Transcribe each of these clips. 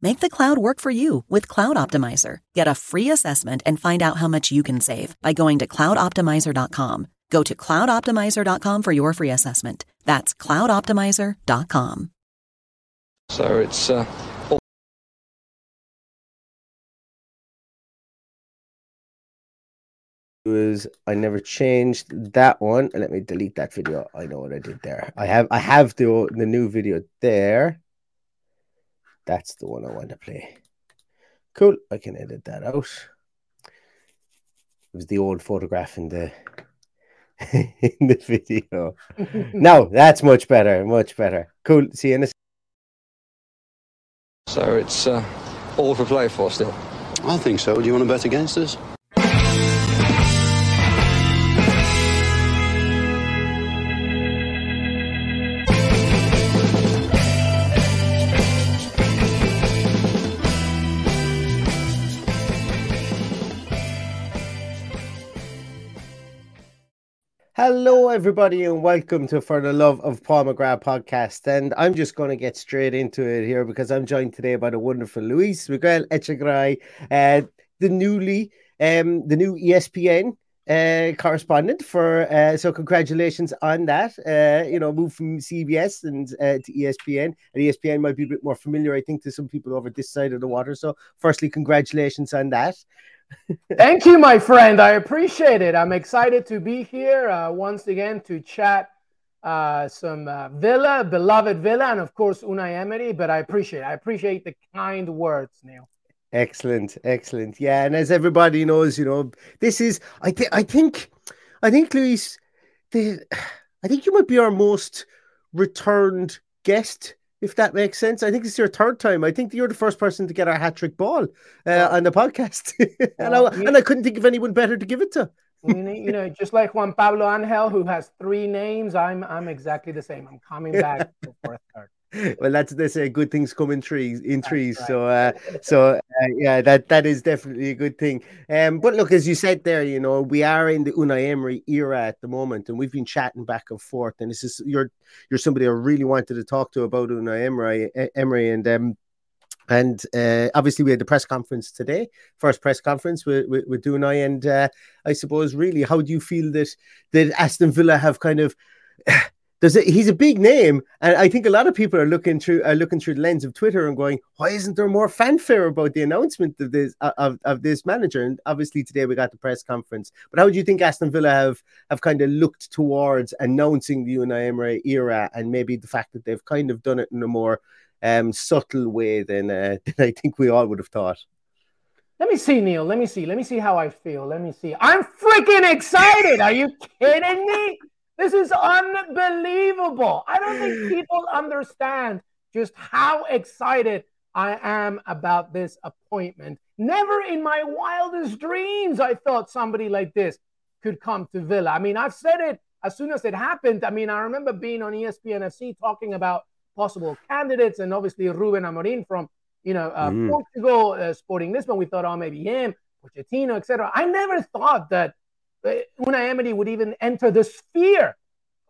Make the cloud work for you with Cloud Optimizer. Get a free assessment and find out how much you can save by going to cloudoptimizer.com. Go to cloudoptimizer.com for your free assessment. That's cloudoptimizer.com. So it's uh, was I never changed that one. Let me delete that video. I know what I did there. I have I have the the new video there. That's the one I want to play. Cool. I can edit that out. It was the old photograph in the in the video. no, that's much better, much better. Cool. See you in a. So it's uh, all for play for still. I think so. Do you want to bet against us? Hello, everybody, and welcome to For the Love of McGrath podcast. And I'm just going to get straight into it here because I'm joined today by the wonderful Luis Miguel Echegaray, uh, the newly, um, the new ESPN uh, correspondent for. Uh, so, congratulations on that. Uh, you know, move from CBS and uh, to ESPN. And ESPN might be a bit more familiar, I think, to some people over this side of the water. So, firstly, congratulations on that. Thank you, my friend. I appreciate it. I'm excited to be here uh, once again to chat uh, some uh, Villa, beloved Villa, and of course Unai Emery. But I appreciate, it. I appreciate the kind words, Neil. Excellent, excellent. Yeah, and as everybody knows, you know, this is. I think. I think. I think, Luis. The, I think you might be our most returned guest if that makes sense. I think it's your third time. I think you're the first person to get our hat trick ball uh, on the podcast, and, I, and I couldn't think of anyone better to give it to. you know, just like Juan Pablo Angel, who has three names, I'm I'm exactly the same. I'm coming back for a third. well that's they say good things come in trees in trees right. so uh so uh, yeah that that is definitely a good thing um but look as you said there you know we are in the unai emery era at the moment and we've been chatting back and forth and this is you're you're somebody i really wanted to talk to about unai emery emery and um and uh, obviously, we had the press conference today, first press conference with with, with Unai. And uh, I suppose, really, how do you feel that that Aston Villa have kind of he's a big name, and I think a lot of people are looking through are looking through the lens of Twitter and going, why isn't there more fanfare about the announcement of this of, of this manager? And obviously today we got the press conference. But how do you think Aston Villa have have kind of looked towards announcing the Unai Emery era, and maybe the fact that they've kind of done it in a more um, subtle way than, uh, than I think we all would have thought? Let me see, Neil. Let me see. Let me see how I feel. Let me see. I'm freaking excited. Are you kidding me? This is unbelievable. I don't think people understand just how excited I am about this appointment. Never in my wildest dreams I thought somebody like this could come to Villa. I mean, I've said it as soon as it happened. I mean, I remember being on ESPN FC talking about possible candidates, and obviously Ruben Amorim from you know uh, mm. Portugal, uh, Sporting Lisbon. We thought, oh, maybe him, Pochettino, etc. I never thought that Unai Emery would even enter the sphere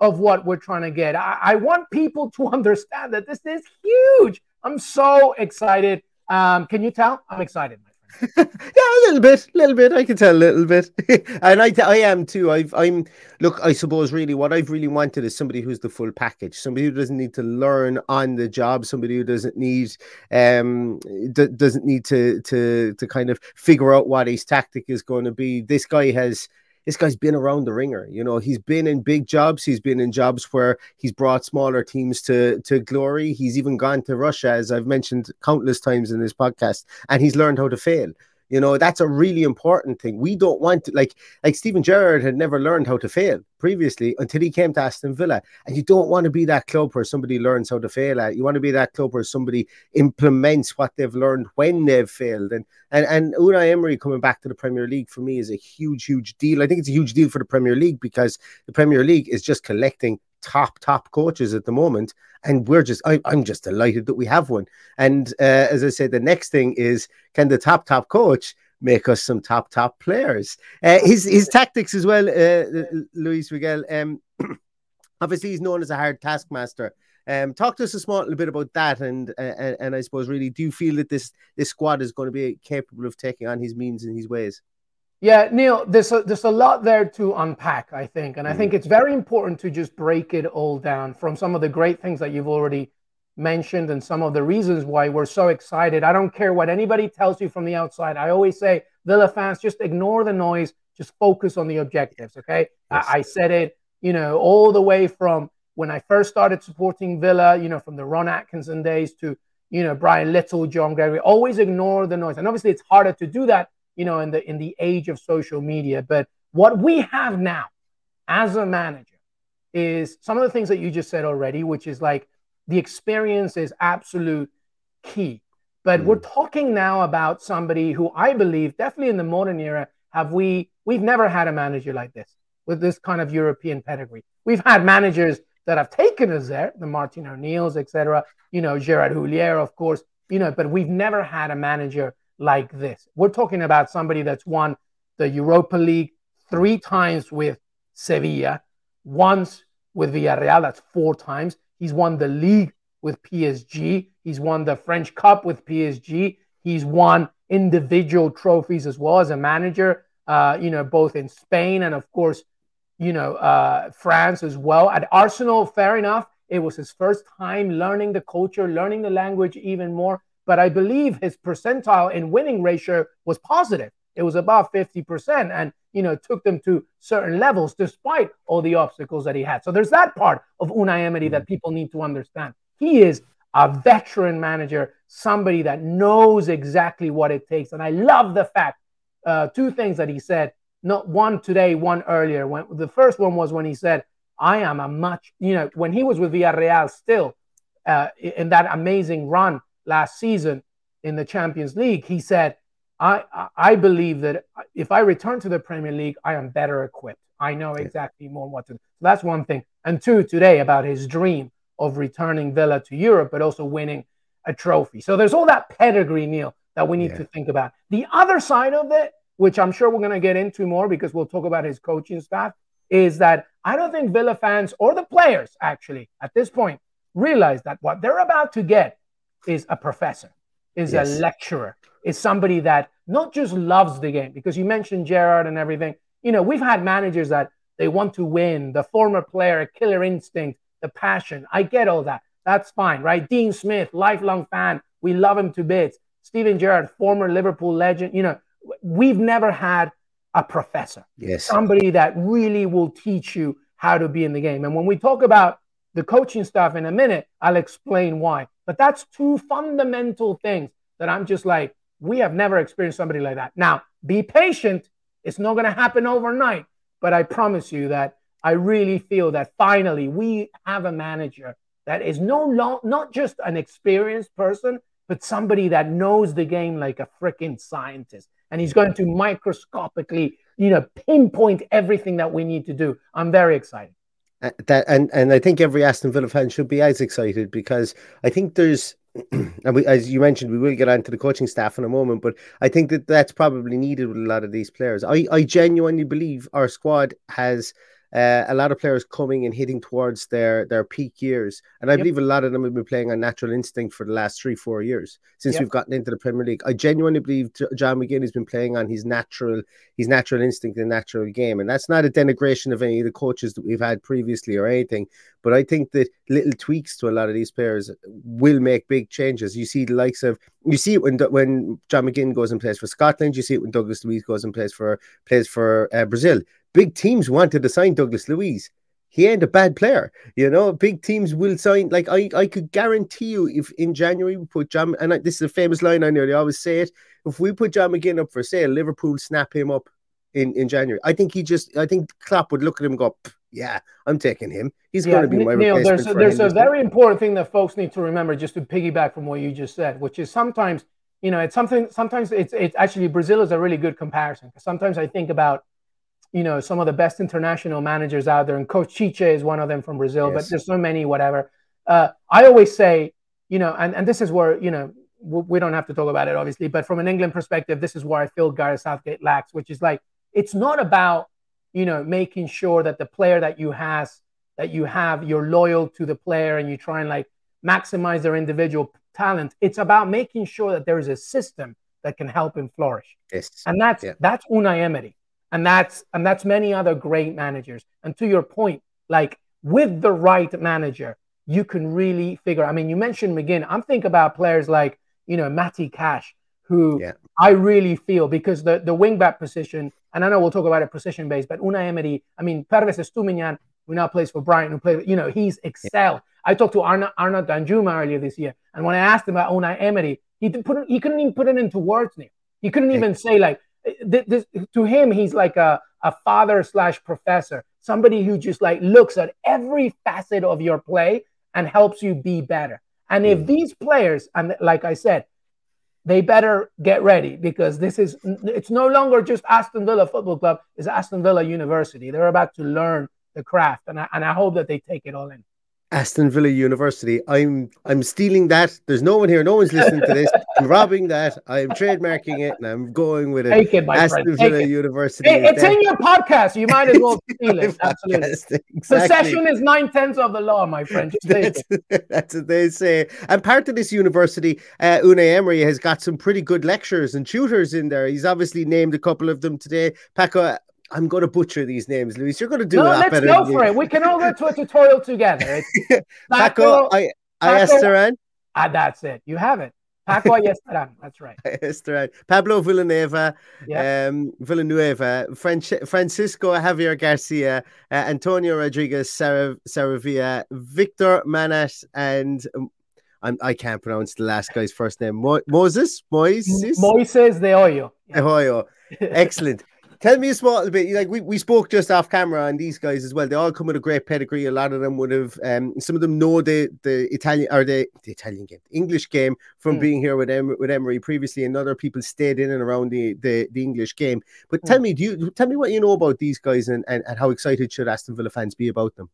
of what we're trying to get. I, I want people to understand that this is huge. I'm so excited. Um, can you tell? I'm excited. My friend. Yeah, a little bit, a little bit. I can tell a little bit, and I, I am too. I've, I'm look. I suppose really what I've really wanted is somebody who's the full package, somebody who doesn't need to learn on the job, somebody who doesn't need, um, d- doesn't need to to to kind of figure out what his tactic is going to be. This guy has this guy's been around the ringer. You know, he's been in big jobs. He's been in jobs where he's brought smaller teams to to glory. He's even gone to Russia, as I've mentioned countless times in this podcast, and he's learned how to fail. You know, that's a really important thing. We don't want to like like Steven Gerrard had never learned how to fail previously until he came to Aston Villa. And you don't want to be that club where somebody learns how to fail at. You want to be that club where somebody implements what they've learned when they've failed. And and and Unai Emery coming back to the Premier League for me is a huge, huge deal. I think it's a huge deal for the Premier League because the Premier League is just collecting top top coaches at the moment and we're just I, am just delighted that we have one and uh, as i said the next thing is can the top top coach make us some top top players uh, his his tactics as well uh, luis miguel um obviously he's known as a hard taskmaster um, talk to us a small little bit about that, and, and and I suppose really, do you feel that this this squad is going to be capable of taking on his means and his ways? Yeah, Neil, there's a, there's a lot there to unpack, I think. And I think mm. it's very important to just break it all down from some of the great things that you've already mentioned and some of the reasons why we're so excited. I don't care what anybody tells you from the outside. I always say, Villa fans, just ignore the noise, just focus on the objectives, okay? Yes. I, I said it, you know, all the way from when I first started supporting Villa, you know, from the Ron Atkinson days to, you know, Brian Little, John Gregory, always ignore the noise. And obviously it's harder to do that you know, in the in the age of social media. But what we have now as a manager is some of the things that you just said already, which is like the experience is absolute key. But mm. we're talking now about somebody who I believe, definitely in the modern era, have we we've never had a manager like this with this kind of European pedigree. We've had managers that have taken us there, the Martin O'Neills, etc. You know, Gerard Houllier, of course. You know, but we've never had a manager like this. We're talking about somebody that's won the Europa League three times with Sevilla, once with Villarreal, that's four times. He's won the league with PSG. He's won the French Cup with PSG. He's won individual trophies as well as a manager, uh, you know, both in Spain and, of course, you know, uh, France as well. At Arsenal, fair enough. It was his first time learning the culture, learning the language even more but I believe his percentile in winning ratio was positive. It was about 50% and, you know, took them to certain levels despite all the obstacles that he had. So there's that part of Unai Emery that people need to understand. He is a veteran manager, somebody that knows exactly what it takes. And I love the fact, uh, two things that he said, not one today, one earlier. When the first one was when he said, I am a much, you know, when he was with Villarreal still uh, in that amazing run last season in the Champions League, he said, I, I believe that if I return to the Premier League, I am better equipped. I know exactly more what to do. So that's one thing. And two, today about his dream of returning Villa to Europe, but also winning a trophy. So there's all that pedigree, Neil, that we need yeah. to think about. The other side of it, which I'm sure we're going to get into more because we'll talk about his coaching staff, is that I don't think Villa fans or the players actually at this point realize that what they're about to get is a professor, is yes. a lecturer, is somebody that not just loves the game, because you mentioned Gerrard and everything. You know, we've had managers that they want to win, the former player, killer instinct, the passion. I get all that. That's fine, right? Dean Smith, lifelong fan. We love him to bits. Steven Gerrard, former Liverpool legend. You know, we've never had a professor. Yes. Somebody that really will teach you how to be in the game. And when we talk about the coaching stuff in a minute, I'll explain why. But that's two fundamental things that I'm just like, we have never experienced somebody like that. Now, be patient. It's not going to happen overnight. But I promise you that I really feel that finally we have a manager that is no long, not just an experienced person, but somebody that knows the game like a freaking scientist. And he's going to microscopically, you know, pinpoint everything that we need to do. I'm very excited. Uh, that and and I think every Aston Villa fan should be as excited because I think there's and we, as you mentioned, we will get onto the coaching staff in a moment, but I think that that's probably needed with a lot of these players. I, I genuinely believe our squad has uh, a lot of players coming and hitting towards their their peak years, and I yep. believe a lot of them have been playing on natural instinct for the last three four years since yep. we've gotten into the Premier League. I genuinely believe John McGinn has been playing on his natural his natural instinct and natural game, and that's not a denigration of any of the coaches that we've had previously or anything. But I think that little tweaks to a lot of these players will make big changes. You see the likes of you see it when when John McGinn goes and plays for Scotland. You see it when Douglas Luiz goes and plays for plays for uh, Brazil big teams wanted to sign Douglas Luiz. He ain't a bad player, you know. Big teams will sign. Like I, I could guarantee you, if in January we put John, and I, this is a famous line I know they always say it. If we put John McGinn up for sale, Liverpool snap him up in in January. I think he just, I think Klopp would look at him and go, yeah, I'm taking him. He's yeah, going to be my Neil, There's a, there's a very important thing that folks need to remember, just to piggyback from what you just said, which is sometimes, you know, it's something. Sometimes it's it's actually Brazil is a really good comparison. because Sometimes I think about you know some of the best international managers out there, and Coach Tite is one of them from Brazil. Yes. But there's so many, whatever. Uh, I always say, you know, and, and this is where you know we don't have to talk about it, obviously, but from an England perspective, this is where I feel Gareth Southgate lacks, which is like it's not about you know making sure that the player that you has that you have you're loyal to the player and you try and like maximize their individual talent. It's about making sure that there is a system that can help him flourish. Yes. And that's yeah. that's Unai Emery and that's and that's many other great managers and to your point like with the right manager you can really figure i mean you mentioned mcginn i'm thinking about players like you know matty cash who yeah. i really feel because the the wing back position and i know we'll talk about it position based but Unai Emery i mean Pervis Estupiñán who now plays for Brighton who plays you know he's excelled yeah. i talked to Arnaut Arnaut Danjuma earlier this year and when i asked him about Unai Emery he put he couldn't even put it into words Neil. he couldn't even say like this, to him, he's like a, a father slash professor, somebody who just like looks at every facet of your play and helps you be better. And if mm. these players, and like I said, they better get ready because this is it's no longer just Aston Villa Football Club, it's Aston Villa University. They're about to learn the craft, and I, and I hope that they take it all in. Aston Villa University. I'm I'm stealing that. There's no one here. No one's listening to this. I'm robbing that. I'm trademarking it, and I'm going with it. Take it, my Aston friend. Villa it. University. It, it's in your podcast. You might as well steal it. Absolutely. Exactly. Possession is nine tenths of the law, my friend. That's, that's, what they say. And part of this university, uh, Emery has got some pretty good lecturers and tutors in there. He's obviously named a couple of them today. Paco I'm going to butcher these names, Luis. You're going to do no, a lot let's go for it. We can all go to a tutorial together. Paco, I, Ayestaran. Ah, that's it. You have it. Paco Ayestaran. That's right. Ayestaran. Pablo Villanueva, yep. um, Villanueva, Francisco Javier Garcia, uh, Antonio Rodriguez Sarabia, Victor Mañas, and um, I'm, I can not pronounce the last guy's first name. Mo- Moses? Moises? Moises de Hoyo. De Hoyo. Excellent. Tell me a small bit. Like we, we spoke just off camera, and these guys as well. They all come with a great pedigree. A lot of them would have. Um, some of them know the the Italian or the, the Italian game, the English game from mm. being here with em, with Emery previously, and other people stayed in and around the the, the English game. But mm. tell me, do you tell me what you know about these guys, and, and, and how excited should Aston Villa fans be about them?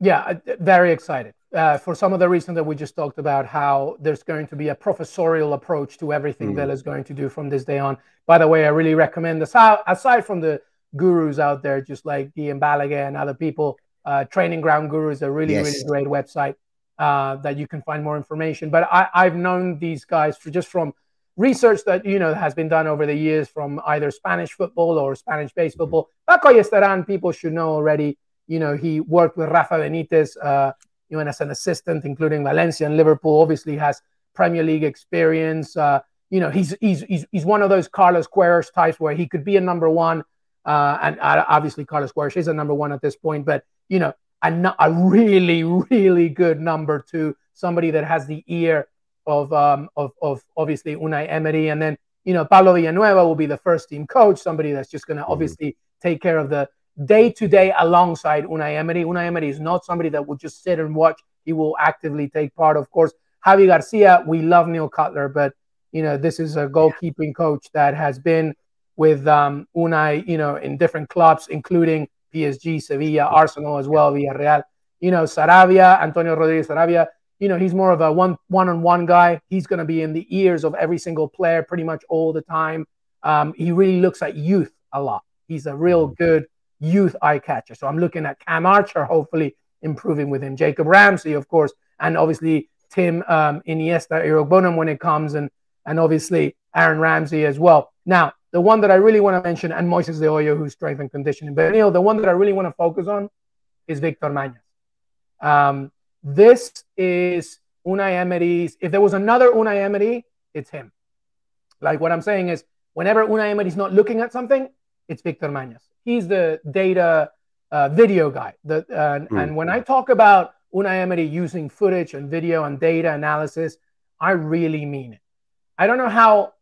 Yeah, uh, very excited. Uh, for some of the reasons that we just talked about, how there's going to be a professorial approach to everything mm. Villa is going to do from this day on. By the way, I really recommend this. Aside from the gurus out there, just like Guillem Balagué and other people, uh, Training Ground Guru is a really, yes. really great website uh, that you can find more information. But I, I've known these guys for just from research that you know has been done over the years from either Spanish football or Spanish-based mm-hmm. football. Paco Ayestaran, people should know already you know, he worked with Rafa Benitez, uh, you know, as an assistant, including Valencia and Liverpool. Obviously, has Premier League experience. Uh, you know, he's he's he's he's one of those Carlos Queiroz types where he could be a number one, uh, and uh, obviously Carlos Queiroz is a number one at this point. But you know, a, a really really good number two, somebody that has the ear of um of of obviously Unai Emery, and then you know Pablo Villanueva will be the first team coach, somebody that's just going to mm-hmm. obviously take care of the day to day alongside Unai Emery. Unai Emery is not somebody that will just sit and watch. He will actively take part. Of course, Javi Garcia, we love Neil Cutler, but you know this is a goalkeeping coach that has been with um, Unai, you know, in different clubs, including PSG, Sevilla, Arsenal as well, Villarreal. You know, Sarabia, Antonio Rodriguez Sarabia. You know, he's more of a one one on one guy. He's going to be in the ears of every single player pretty much all the time. Um, he really looks at youth a lot. He's a real mm-hmm. good youth eye catcher. So I'm looking at Cam Archer, hopefully improving with him. Jacob Ramsey, of course, and obviously Tim um, Iniesta, Iroegbunam when it comes, and and obviously Aaron Ramsey as well. Now, the one that I really want to mention, and Moises de Hoyo, who's strength and conditioning. But Neil, the one that I really want to focus on is Victor Mañas. Um, this is Unai Emery's. If there was another Unai Emery, it's him. Like what I'm saying is, whenever Unai Emery is not looking at something, it's Victor Mañas. He's the data uh, video guy. The, uh, mm. And when I talk about Unai Emery using footage and video and data analysis, I really mean it. I don't know how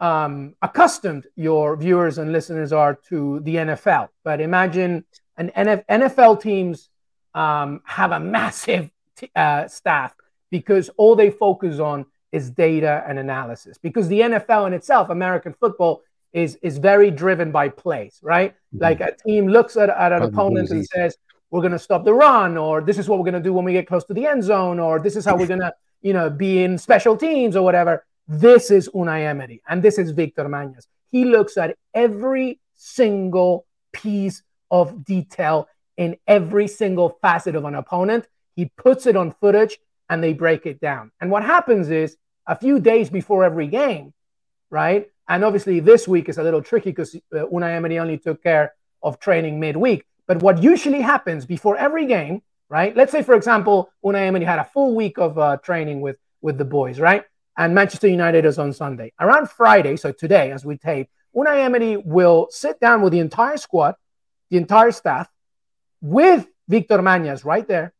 um, accustomed your viewers and listeners are to the NFL. But imagine an NF- NFL teams um, have a massive t- uh, staff because all they focus on is data and analysis. Because the NFL in itself, American football, is is very driven by plays, right? Mm-hmm. Like a team looks at, at an opponent and says, "We're going to stop the run," or "This is what we're going to do when we get close to the end zone," or "This is how we're going to, you know, be in special teams or whatever." This is Unai Emery and this is Victor Mañas. He looks at every single piece of detail in every single facet of an opponent. He puts it on footage and they break it down. And what happens is a few days before every game, right? And obviously this week is a little tricky because uh, Unai Emery only took care of training midweek. But what usually happens before every game, right? Let's say, for example, Unai Emery had a full week of uh, training with with the boys, right? and Manchester United is on Sunday. Around Friday, so today as we tape, Unai Emery will sit down with the entire squad, the entire staff, with Victor Mañas right there,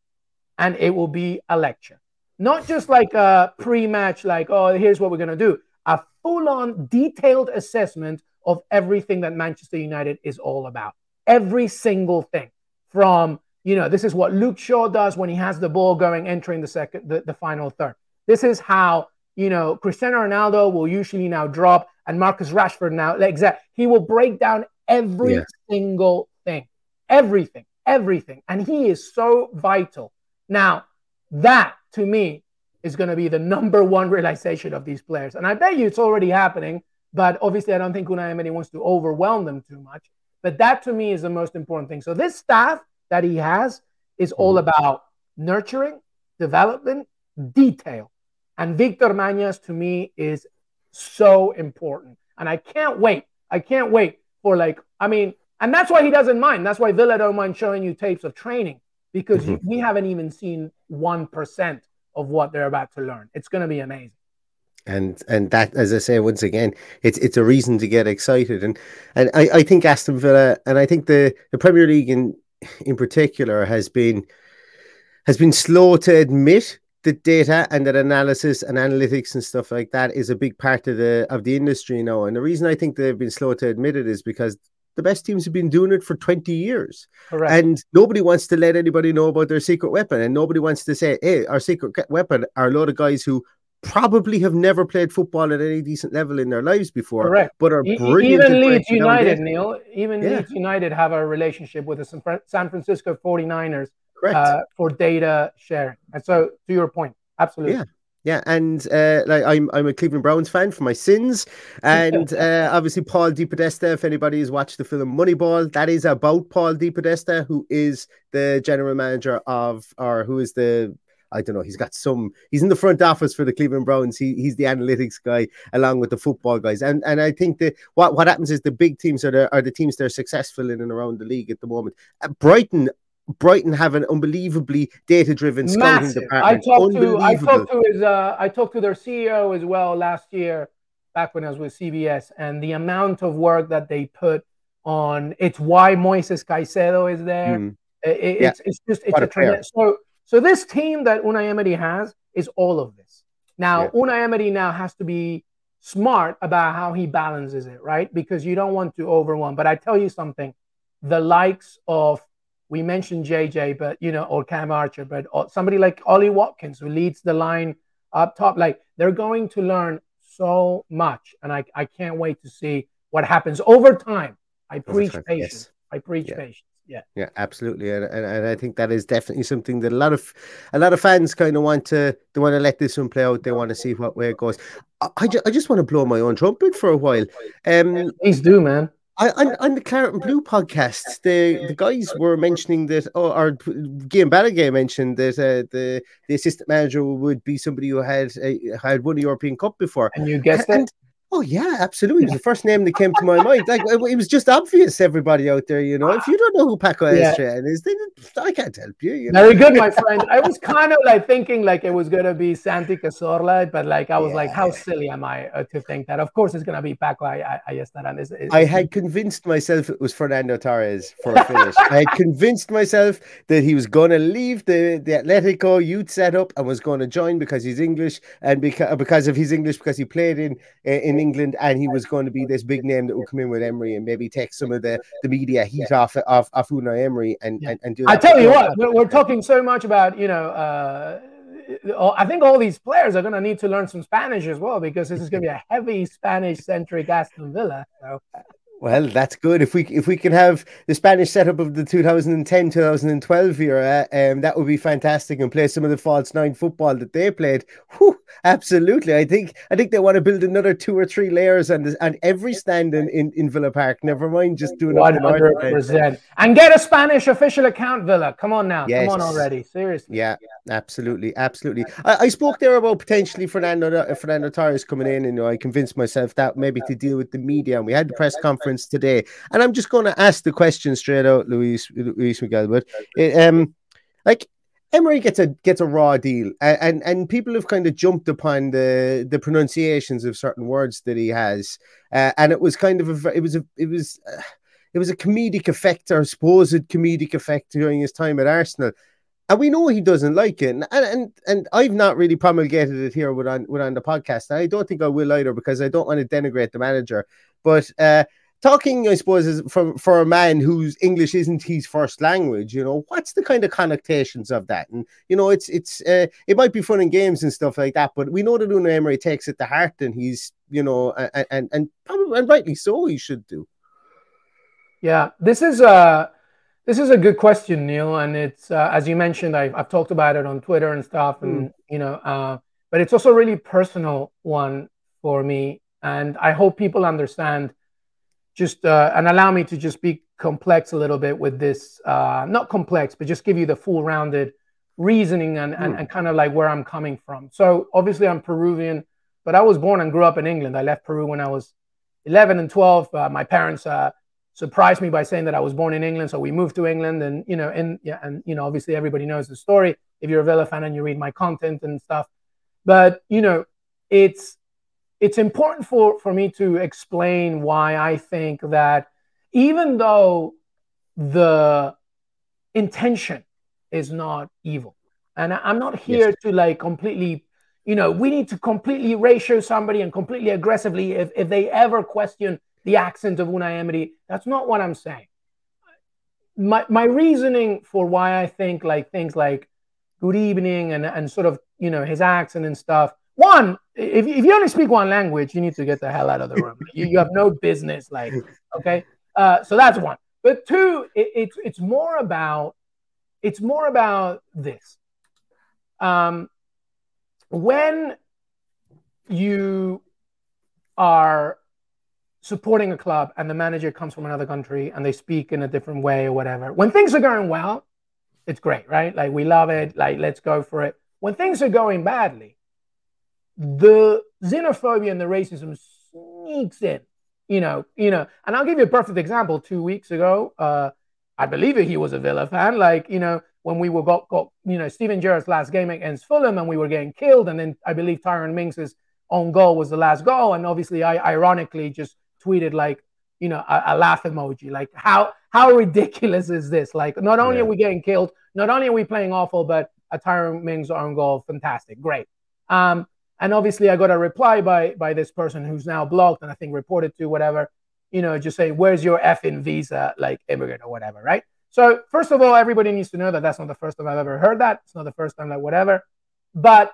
and it will be a lecture. Not just like a pre-match, like, oh, here's what we're going to do. A full-on detailed assessment of everything that Manchester United is all about. Every single thing from, you know, this is what Luke Shaw does when he has the ball going, entering the second, the, the final third. This is how you know, Cristiano Ronaldo will usually now drop and Marcus Rashford now, like that. He will break down every yeah. single thing, everything, everything. And he is so vital. Now, that to me is going to be the number one realization of these players. And I bet you it's already happening, but obviously I don't think Unai Emery wants to overwhelm them too much. But that to me is the most important thing. So this staff that he has is all mm-hmm. about nurturing, development, detail. And Victor Mañas to me is so important. And I can't wait. I can't wait for like, I mean, and that's why he doesn't mind. That's why Villa don't mind showing you tapes of training because mm-hmm. we haven't even seen 1% of what they're about to learn. It's going to be amazing. And and that, as I say once again, it's it's a reason to get excited. And and I, I think Aston Villa and I think the, the Premier League in in particular has been has been slow to admit the data and that analysis and analytics and stuff like that is a big part of the of the industry now. And the reason I think they've been slow to admit it is because the best teams have been doing it for 20 years. Correct. And nobody wants to let anybody know about their secret weapon. And nobody wants to say, hey, our secret weapon are a lot of guys who probably have never played football at any decent level in their lives before, Correct. but are brilliant. Even Leeds United, Neil, even yeah. Leeds United have a relationship with the San Francisco 49ers uh, for data sharing. And so, to your point, absolutely. Yeah. Yeah, and uh, like I'm, I'm a Cleveland Browns fan for my sins, and uh, obviously Paul Di DePodesta. If anybody has watched the film Moneyball, that is about Paul Di DePodesta, who is the general manager of, or who is the I don't know. He's got some. He's in the front office for the Cleveland Browns. He, he's the analytics guy along with the football guys. And and I think that what, what happens is the big teams are the are the teams that are successful in and around the league at the moment. Uh, Brighton Brighton have an unbelievably data-driven scouting Massive. department. I talked to I talked to his uh, I talked to their CEO as well last year, back when I was with CBS, and the amount of work that they put on it's why Moises Caicedo is there. Mm. It, yeah. it's, it's just it's what a, a tremendous. So so this team that Unai Emery has is all of this. Now yeah. Unai Emery now has to be smart about how he balances it, right? Because you don't want to overwhelm. But I tell you something, the likes of we mentioned JJ, but you know, or Cam Archer, but uh, somebody like Ollie Watkins who leads the line up top, like they're going to learn so much, and I I can't wait to see what happens over time. I preach time, patience. Yes. I preach yeah. patience. Yeah, yeah, absolutely, and, and and I think that is definitely something that a lot of a lot of fans kind of want to they want to let this one play out. They want to see what way it goes. I, I, just, I just want to blow my own trumpet for a while. Um, please do, man. I, on, on the Claret and Blue podcast, the, the guys were mentioning that, or, or Guillem Balagué mentioned that uh, the the assistant manager would be somebody who had uh, had won a European Cup before. And you guessed and, it. Oh yeah, absolutely. It was the first name that came to my mind. Like it was just obvious, everybody out there, you know. If you don't know who Paco yeah. Is, then I can't help you. you know? Very good, my friend. I was kind of like thinking like it was gonna be Santi Cazorla, but like I was yeah. like, how silly am I uh, to think that? Of course, it's gonna be Paco Ayestarán. Is, is, I had convinced myself it was Fernando Torres for a finish. I had convinced myself that he was gonna leave the the Atletico youth setup and was going to join because he's English and because because of his English because he played in in England, and he was going to be this big name that would come in with Emery and maybe take some of the, the media heat off off, off Unai Emery and, yeah. and, and do. I tell you what, we're, we're, talking so much about you know. Uh, I think all these players are going to need to learn some Spanish as well because this is going to be a heavy Spanish centric Aston Villa. So well, that's good. If we if we can have the Spanish setup of the 2010 2012 era, um, that would be fantastic, and play some of the false nine football that they played. Whew, absolutely, I think I think they want to build another two or three layers and and every stand in, in, in Villa Park. Never mind just doing one hundred percent and get a Spanish official account, Villa. Come on now, yes. come on already, seriously. Yeah, absolutely, absolutely. I, I spoke there about potentially Fernando uh, Fernando Torres coming in, and you know, I convinced myself that maybe to deal with the media, and we had the press conference conference today, and I'm just going to ask the question straight out, Luis Luis Miguel. But it, um, like Emery gets a gets a raw deal, and, and and people have kind of jumped upon the the pronunciations of certain words that he has, uh, and it was kind of a it was a it was. Uh, it was a comedic effect or supposed comedic effect during his time at Arsenal and we know he doesn't like it. And and and I've not really promulgated it here with on with on the podcast. I don't think I will either because I don't want to denigrate the manager. But uh, talking, I suppose, is for for a man whose English isn't his first language. You know, what's the kind of connotations of that? And you know, it's it's uh, it might be fun and games and stuff like that, but we know that Unai Emery takes it to heart, and he's you know, and and, and probably and rightly so, he should do. Yeah, this is a this is a good question, Neil, and it's uh, as you mentioned, I've, I've talked about it on Twitter and stuff, and mm. you know, uh, but it's also a really personal one for me, and I hope people understand just uh, and allow me to just be complex a little bit with this uh, not complex but just give you the full rounded reasoning and, and, and kind of like where i'm coming from. So obviously i'm peruvian but i was born and grew up in england. I left peru when i was 11 and 12 uh, my parents uh, surprised me by saying that i was born in england so we moved to england and you know and yeah and you know obviously everybody knows the story if you're a villa fan and you read my content and stuff. But you know it's it's important for, for me to explain why I think that even though the intention is not evil, and I'm not here yes. to like completely, you know, we need to completely ratio somebody and completely aggressively if, if they ever question the accent of Unai Emery. That's not what I'm saying. My, my reasoning for why I think like things like good evening and, and sort of, you know, his accent and stuff one, if, if you only speak one language, you need to get the hell out of the room. you, you have no business, like, okay. Uh, so that's one. But two, it, it's it's more about it's more about this. Um, when you are supporting a club and the manager comes from another country and they speak in a different way or whatever, when things are going well, it's great, right? Like we love it. Like let's go for it. When things are going badly, the xenophobia and the racism sneaks in. You know, you know, and I'll give you a perfect example. Two weeks ago, uh, I believe he was a Villa fan. Like, you know, when we were got, got you know, Steven Gerrard's last game against Fulham and we were getting killed, and then I believe Tyrone Mings's own goal was the last goal. And obviously I ironically just tweeted like, you know, a, a laugh emoji. Like how how ridiculous is this? Like, not only yeah. are we getting killed, not only are we playing awful, but a Tyrone Mings own goal, fantastic, great. Um, and obviously, I got a reply by by this person who's now blocked and I think reported to whatever. you know, just say, where's your effing visa, like immigrant or whatever, right? So, first of all, everybody needs to know that that's not the first time I've ever heard that. It's not the first time, like, whatever. But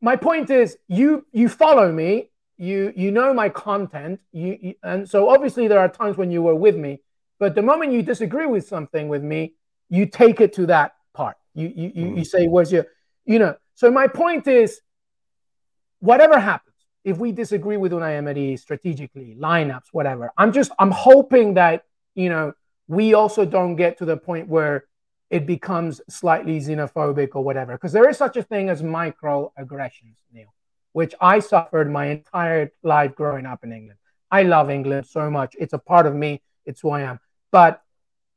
my point is, you you follow me, you you know my content, you, you and so obviously there are times when you were with me, but the moment you disagree with something with me, you take it to that part. You you you, you mm. say, where's your, you know. So my point is, whatever happens, if we disagree with Unai Emery strategically, lineups, whatever, I'm just I'm hoping that you know we also don't get to the point where it becomes slightly xenophobic or whatever, because there is such a thing as microaggressions, Neil, which I suffered my entire life growing up in England. I love England so much; it's a part of me. It's who I am. But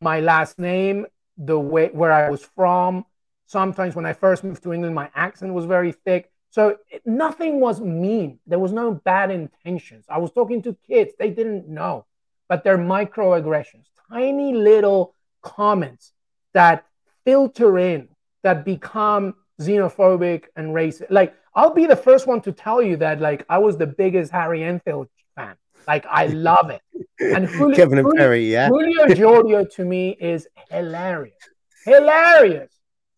my last name, the way where I was from, sometimes when I first moved to England, my accent was very thick. So it, nothing was mean. There was no bad intentions. I was talking to kids; they didn't know, but they're microaggressions tiny little comments that filter in that become xenophobic and racist. Like I'll be the first one to tell you that like I was the biggest Harry Enfield fan. Like I love it. And Julio, Kevin and Perry, yeah. Julio Geordio to me is hilarious. Hilarious.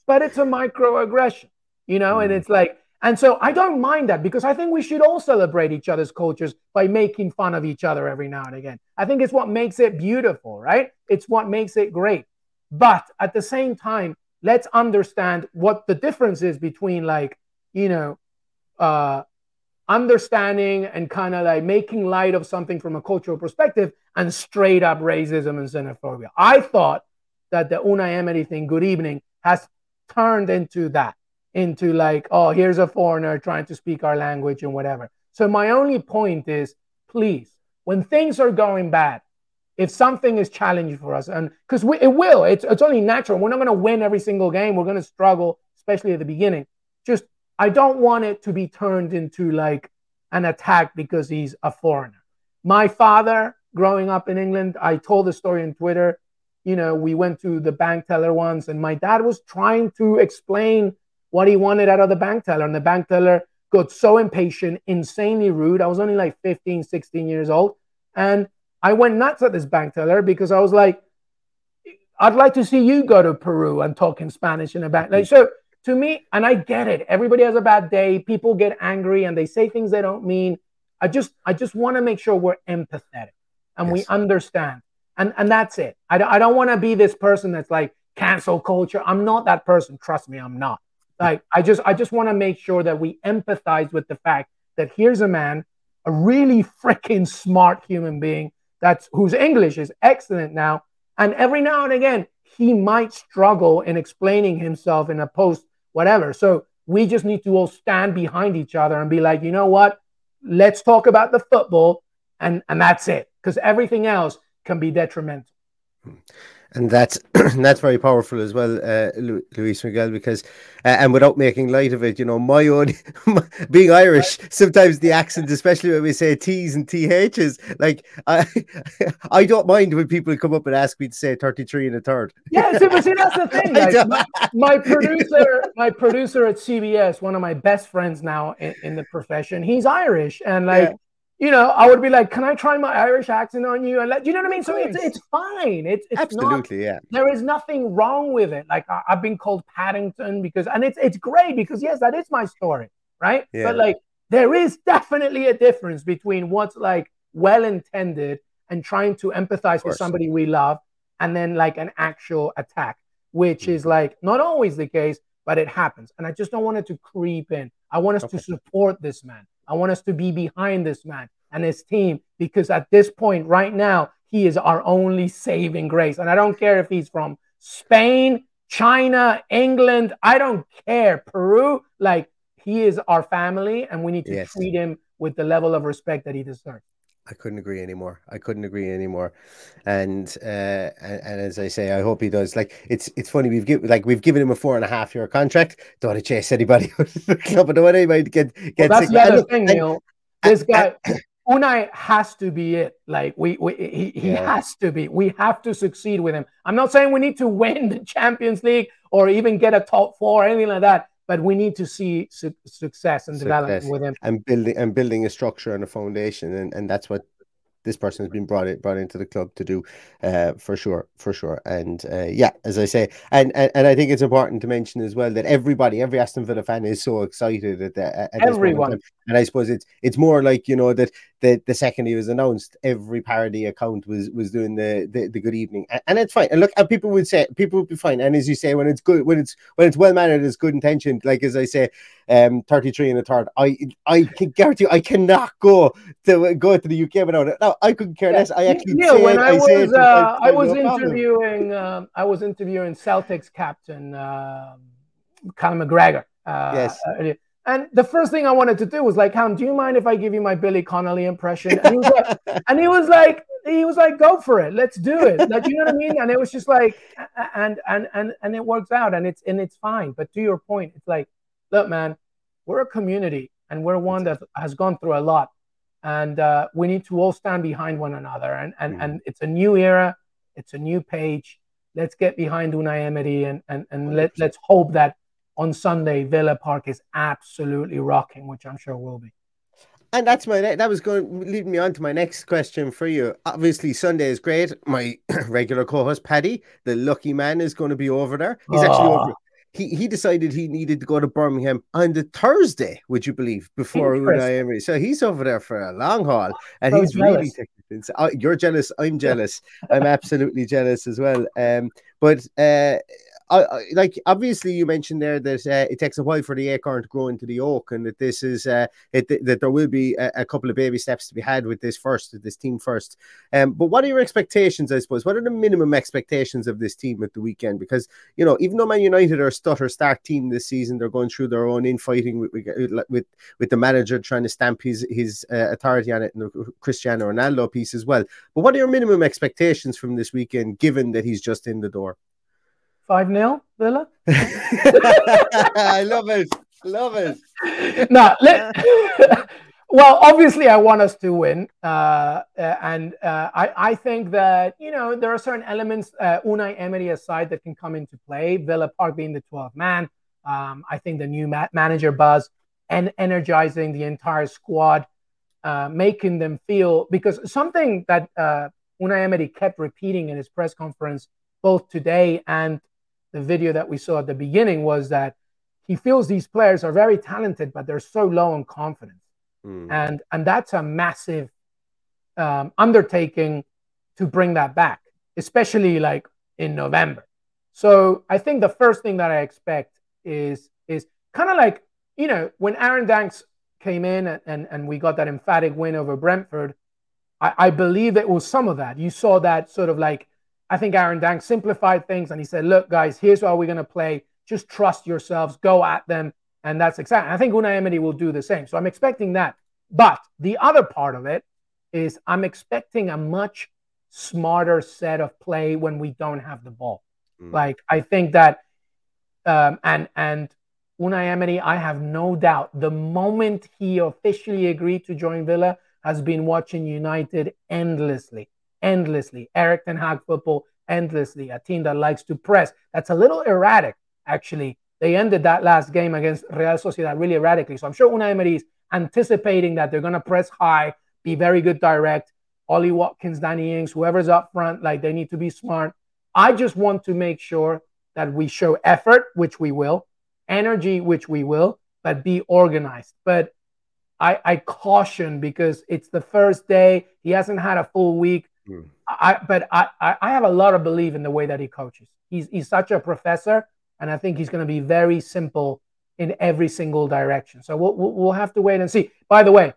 But it's a microaggression, you know, mm. and it's like and so I don't mind that because I think we should all celebrate each other's cultures by making fun of each other every now and again. I think it's what makes it beautiful, right? It's what makes it great. But at the same time, let's understand what the difference is between like, you know, uh, understanding and kind of like making light of something from a cultural perspective and straight up racism and xenophobia. I thought that the Unai Emery thing, good evening, has turned into that into like, oh, here's a foreigner trying to speak our language and whatever. So my only point is, please, when things are going bad, if something is challenging for us, and because it will, it's, it's only natural. We're not going to win every single game. We're going to struggle, especially at the beginning. Just, I don't want it to be turned into like an attack because he's a foreigner. My father, growing up in England, I told the story on Twitter. You know, we went to the bank teller once, and my dad was trying to explain what he wanted out of the bank teller. And the bank teller got so impatient, insanely rude. I was only like 15, 16 years old. And I went nuts at this bank teller because I was like, I'd like to see you go to Peru and talk in Spanish in a bank. Like, so to me, and I get it. Everybody has a bad day. People get angry and they say things they don't mean. I just, I just want to make sure we're empathetic and yes. we understand. And, and that's it. I, I don't want to be this person that's like cancel culture. I'm not that person. Trust me, I'm not. Like I just I just want to make sure that we empathize with the fact that here's a man, a really freaking smart human being that's whose English is excellent now, and every now and again he might struggle in explaining himself in a post whatever. So we just need to all stand behind each other and be like, you know what? Let's talk about the football and and that's it because everything else can be detrimental. Hmm and that's that's very powerful as well, uh, Luis Miguel. Because uh, and without making light of it, you know, my own being Irish, sometimes the accent, especially when we say T's and THs, like I I don't mind when people come up and ask me to say thirty three and a third. Yeah, see, but see, that's the thing. Like, my, my, producer, my producer at CBS, one of my best friends now in, in the profession, he's Irish, and like. Yeah you know, I would be like, "Can I try my Irish accent on you?" And let you know what I mean. So it's it's fine. It's, it's absolutely not, yeah. There is nothing wrong with it. Like I, have been called Paddington because, and it's it's great because yes, that is my story, right? Yeah. But like, there is definitely a difference between what's like well intended and trying to empathize with somebody we love, and then like an actual attack, which mm-hmm. is like not always the case, but it happens. And I just don't want it to creep in. I want us okay. to support this man. I want us to be behind this man and his team because at this point, right now, he is our only saving grace. And I don't care if he's from Spain, China, England, I don't care. Peru, like he is our family, and we need to yes. treat him with the level of respect that he deserves. I couldn't agree anymore. I couldn't agree anymore. And uh, and, and, as I say, I hope he does. Like it's it's funny we've given like we've given him a four and a half year contract. Don't want to chase anybody out of the club. I don't want anybody to get get well, that's sick. The other thing, Neil. This guy. Unai has to be it. Like we, we he, he yeah. has to be. We have to succeed with him. I'm not saying we need to win the Champions League or even get a top four or anything like that but we need to see su- success and success. development with him and building and building a structure and a foundation and, and that's what this person has been brought in, brought into the club to do uh, for sure, for sure. And uh, yeah, as I say, and, and and I think it's important to mention as well that everybody, every Aston Villa fan is so excited at, the, at everyone. And I suppose it's it's more like you know that the, the second he was announced, every parody account was was doing the the, the good evening, and, and, it's fine. And look, and people would say people would be fine. And as you say, when it's good, when it's when it's well mannered, it's good intentioned. Like as I say, um, thirty three and a third. I I can guarantee you, I cannot go to go to the UK without it. No, I couldn't care less. I actually yeah. When I, I, was uh, I was no interviewing um, I was interviewing Celtics captain um, Callum McGregor. Uh, yes. Uh, and the first thing I wanted to do was like, Cam, do you mind if I give you my Billy Connolly impression? And he was like, and he was like, he was like, go for it, let's do it. Like, you know what I mean? And it was just like, and and and and it works out, and it's and it's fine. But to your point, it's like, look, man, we're a community, and we're one that has gone through a lot, and uh, we need to all stand behind one another. And and mm. and it's a new era, it's a new page. Let's get behind Unai Emery, and and and let let's hope that on Sunday, Villa Park is absolutely rocking, which I'm sure will be. And that's my that was going leading me on to my next question for you. Obviously, Sunday is great. My regular co-host Paddy, the lucky man, is going to be over there. He's oh. actually over. He, he decided he needed to go to Birmingham on the Thursday, would you believe, before Unai Emery. So he's over there for a long haul, and so he's jealous. really taking. Uh, you're jealous. I'm jealous. I'm absolutely jealous as well. Um, but uh, I, I, like obviously you mentioned there that uh, it takes a while for the acorn to grow into the oak, and that this is uh, it, that there will be a, a, couple of baby steps to be had with this first, this team first. Um, but what are your expectations? I suppose what are the minimum expectations of this team at the weekend? Because you know, even though Man United are a stutter start team this season, they're going through their own infighting with with with the manager trying to stamp his his uh, authority on it, and the Cristiano Ronaldo piece as well. But what are your minimum expectations from this weekend, given that he's just in the door? 5 0 Villa. I love it. Love it. no, let, well, obviously, I want us to win. Uh, uh, and uh, I, I think that, you know, there are certain elements, uh, Unai Emery aside, that can come into play. Villa Park being the 12th man. Um, I think the new ma- manager buzz and energizing the entire squad, uh, making them feel because something that uh, Unai Emery kept repeating in his press conference both today and the video that we saw at the beginning was that he feels these players are very talented, but they're so low on confidence, mm. and and that's a massive um, undertaking to bring that back, especially like in November. So I think the first thing that I expect is is kind of like you know when Aaron Danks came in and, and, and we got that emphatic win over Brentford. I, I believe it was some of that. You saw that sort of like I think Aaron Danks simplified things and he said, look, guys, here's how we're going to play. Just trust yourselves, go at them. And that's exciting. I think Unai Emery will do the same. So I'm expecting that. But the other part of it is I'm expecting a much smarter set of play when we don't have the ball. Mm. Like I think that, um, and and Unai Emery, I have no doubt, the moment he officially agreed to join Villa, has been watching United endlessly endlessly. Erik Ten Hag football endlessly. A team that likes to press. That's a little erratic, actually. They ended that last game against Real Sociedad really erratically. So I'm sure Unai Emery is anticipating that they're going to press high, be very good direct. Ollie Watkins, Danny Ings, whoever's up front, like they need to be smart. I just want to make sure that we show effort, which we will, energy, which we will, but be organized. But I, I caution because it's the first day. He hasn't had a full week. Mm. I, but I, I have a lot of belief in the way that he coaches. He's, he's such a professor, and I think he's going to be very simple in every single direction. So we'll, we'll have to wait and see. By the way,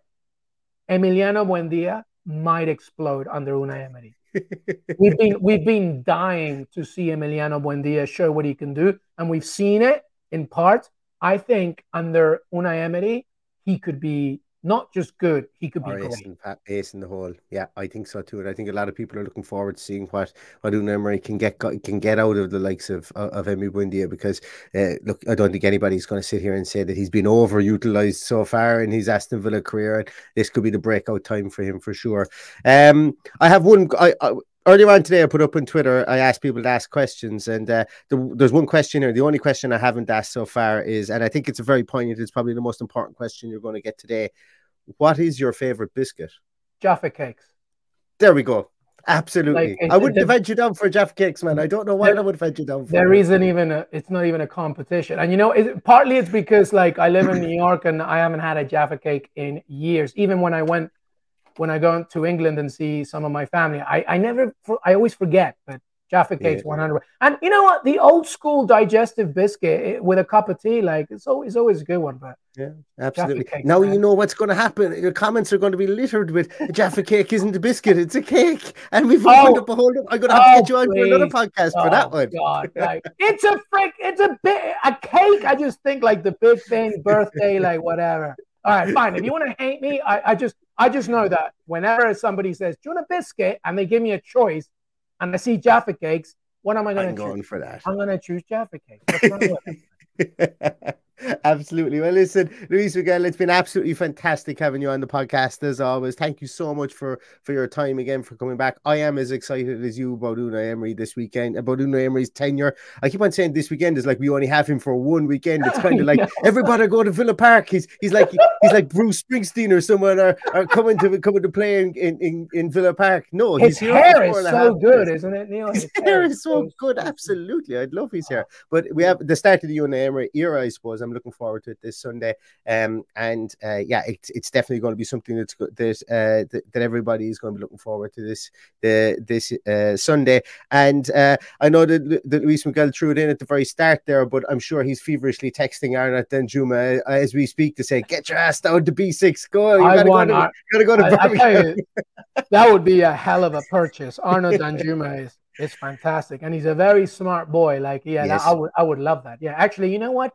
Emiliano Buendia might explode under Unai Emery. we've been we've been dying to see Emiliano Buendia show what he can do, and we've seen it in part. I think under Unai Emery, he could be not just good, he could be ace. In, ace in the hole. Yeah, I think so too. And I think a lot of people are looking forward to seeing what what Unai Emery can get can get out of the likes of of Emi Buendia because uh, look, I don't think anybody's going to sit here and say that he's been overutilized so far in his Aston Villa career. And this could be the breakout time for him for sure. Um, I have one. I, I earlier on today, I put up on Twitter. I asked people to ask questions, and uh, the, there's one question here. The only question I haven't asked so far is, and I think it's a very poignant. It's probably the most important question you're going to get today. What is your favorite biscuit? Jaffa cakes. There we go. Absolutely. Like, I wouldn't have had you down for Jaffa Cakes, man. I don't know why there, I would have had you down for There isn't even a, it's not even a competition. And you know, it, partly it's because like I live in New York and I haven't had a Jaffa Cake in years. Even when I went, when I go to England and see some of my family, I, I never, I always forget, but Jaffa Cakes yeah. 100. And you know what? The old school digestive biscuit eh, with a cup of tea, like it's always, always a good one. But yeah, absolutely. Cakes, now man. you know what's going to happen. Your comments are going to be littered with Jaffa Cake isn't a biscuit, it's a cake. And we've oh, opened up a whole. I'm going to have oh, to get you on for another podcast oh, for that oh, one. God, like, it's a frick, it's a bit, a cake. I just think like the big thing, birthday, like whatever. All right, fine. If you want to hate me, I, I just I just know that whenever somebody says, Do you want a biscuit? and they give me a choice, and I see Jaffa cakes, what am I going to choose? going for that. I'm going to choose Jaffa cakes. absolutely. Well, listen, Luis Miguel, it's been absolutely fantastic having you on the podcast as always. Thank you so much for for your time again for coming back. I am as excited as you about Unai Emery this weekend, uh, about Unai Emery's tenure. I keep on saying this weekend is like we only have him for one weekend. It's kind of like everybody go to Villa Park. He's he's like he's like Bruce Springsteen or someone are, are coming to coming to play in, in, in, Villa Park. No, his he's hair is so good, years. isn't it, Neil? His, his hair, is so good. Absolutely, I'd love his hair. Oh. But we have the start of the Unai Emery era, I suppose. I'm looking forward to it this Sunday. Um, and uh, yeah, it, it's definitely going to be something that's that uh, that, that everybody is going to be looking forward to this the this uh, Sunday. And uh, I know that, that Luis Miguel threw it in at the very start there, but I'm sure he's feverishly texting Arnaut Danjuma uh, as we speak to say, "Get your ass down to B6, go! You gotta, go to, gotta go to I, you, that would be a hell of a purchase. Arnaut Danjuma is it's fantastic, and he's a very smart boy. Like, yeah, yes. I would, I would love that. Yeah, actually, you know what?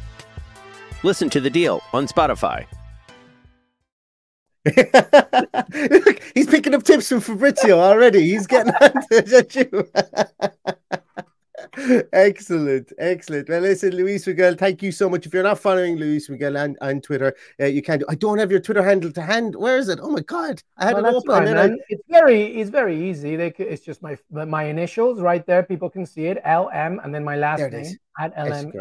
Listen to the deal on Spotify. He's picking up tips from Fabrizio already. He's getting. excellent, excellent. Well, listen, Luis Miguel, thank you so much. If you're not following Luis Miguel on, on Twitter, uh, you can. Do, I don't have your Twitter handle to hand. Where is it? Oh my god, I had well, it open. Fine, I... It's very, it's very easy. They, it's just my my initials right there. People can see it. L M, and then my last name at L M.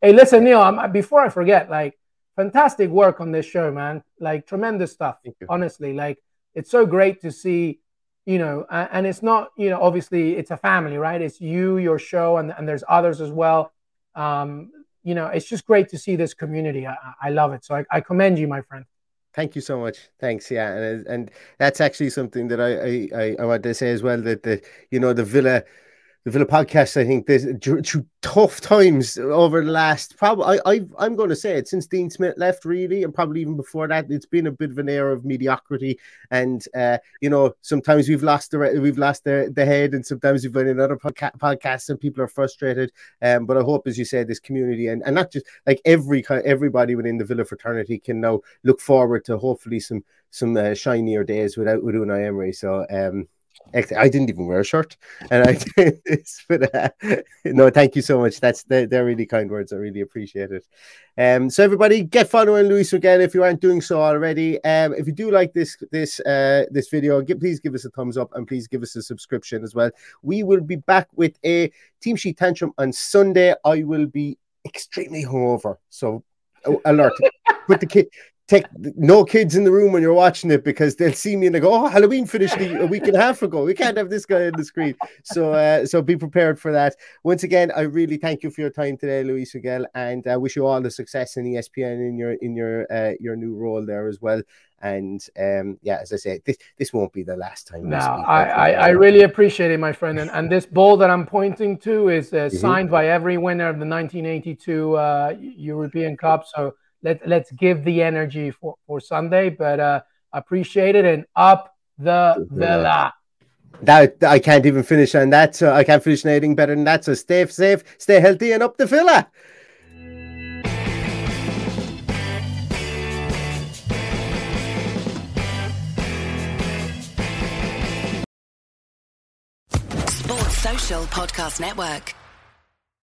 Hey, listen, Neil. I'm, before I forget, like, fantastic work on this show, man. Like, tremendous stuff. Honestly, like, it's so great to see you know and it's not you know obviously it's a family right? It's you your show and, and there's others as well. Um you know it's just great to see this community. I, I love it. So I, I commend you my friend. Thank you so much. Thanks. Yeah. And and that's actually something that i i i want to say as well that the you know the villa the Villa podcast, I think, there's through tough times over the last probably I, I am going to say it since Dean Smith left, really, and probably even before that, it's been a bit of an era of mediocrity, and uh, you know sometimes we've lost the we've lost the, the head, and sometimes we've been in other podca- podcasts, and people are frustrated. Um, but I hope, as you said, this community and, and not just like every everybody within the Villa fraternity can now look forward to hopefully some some uh, shinier days without with Unai Emery. So um, I didn't even wear a shirt, and I but uh, no, thank you so much. That's they're, they're, really kind words. I really appreciate it. Um, so everybody, get following Luis again if you aren't doing so already. Um, if you do like this this uh this video, get, please give us a thumbs up and please give us a subscription as well. We will be back with a team sheet tantrum on Sunday. I will be extremely hungover, so alert. Put the kid take no kids in the room when you're watching it because they'll see me and they go, "Oh, Halloween finished a week and a half ago. We can't have this guy on the screen." So, uh, so be prepared for that. Once again, I really thank you for your time today, Luis Miguel, and I uh, wish you all the success in ESPN in your in your uh, your new role there as well. And um, yeah, as I say, this this won't be the last time. No, I, I, I, really appreciate it, my friend. And, and this ball that I'm pointing to is uh, mm-hmm. signed by every winner of the 1982 uh, European Cup. So let let's give the energy for for Sunday. But uh, appreciate it and up the villa. That I can't even finish on that. So I can't finish anything better than that. So stay safe, stay healthy, and up the villa. Sports Social Podcast Network.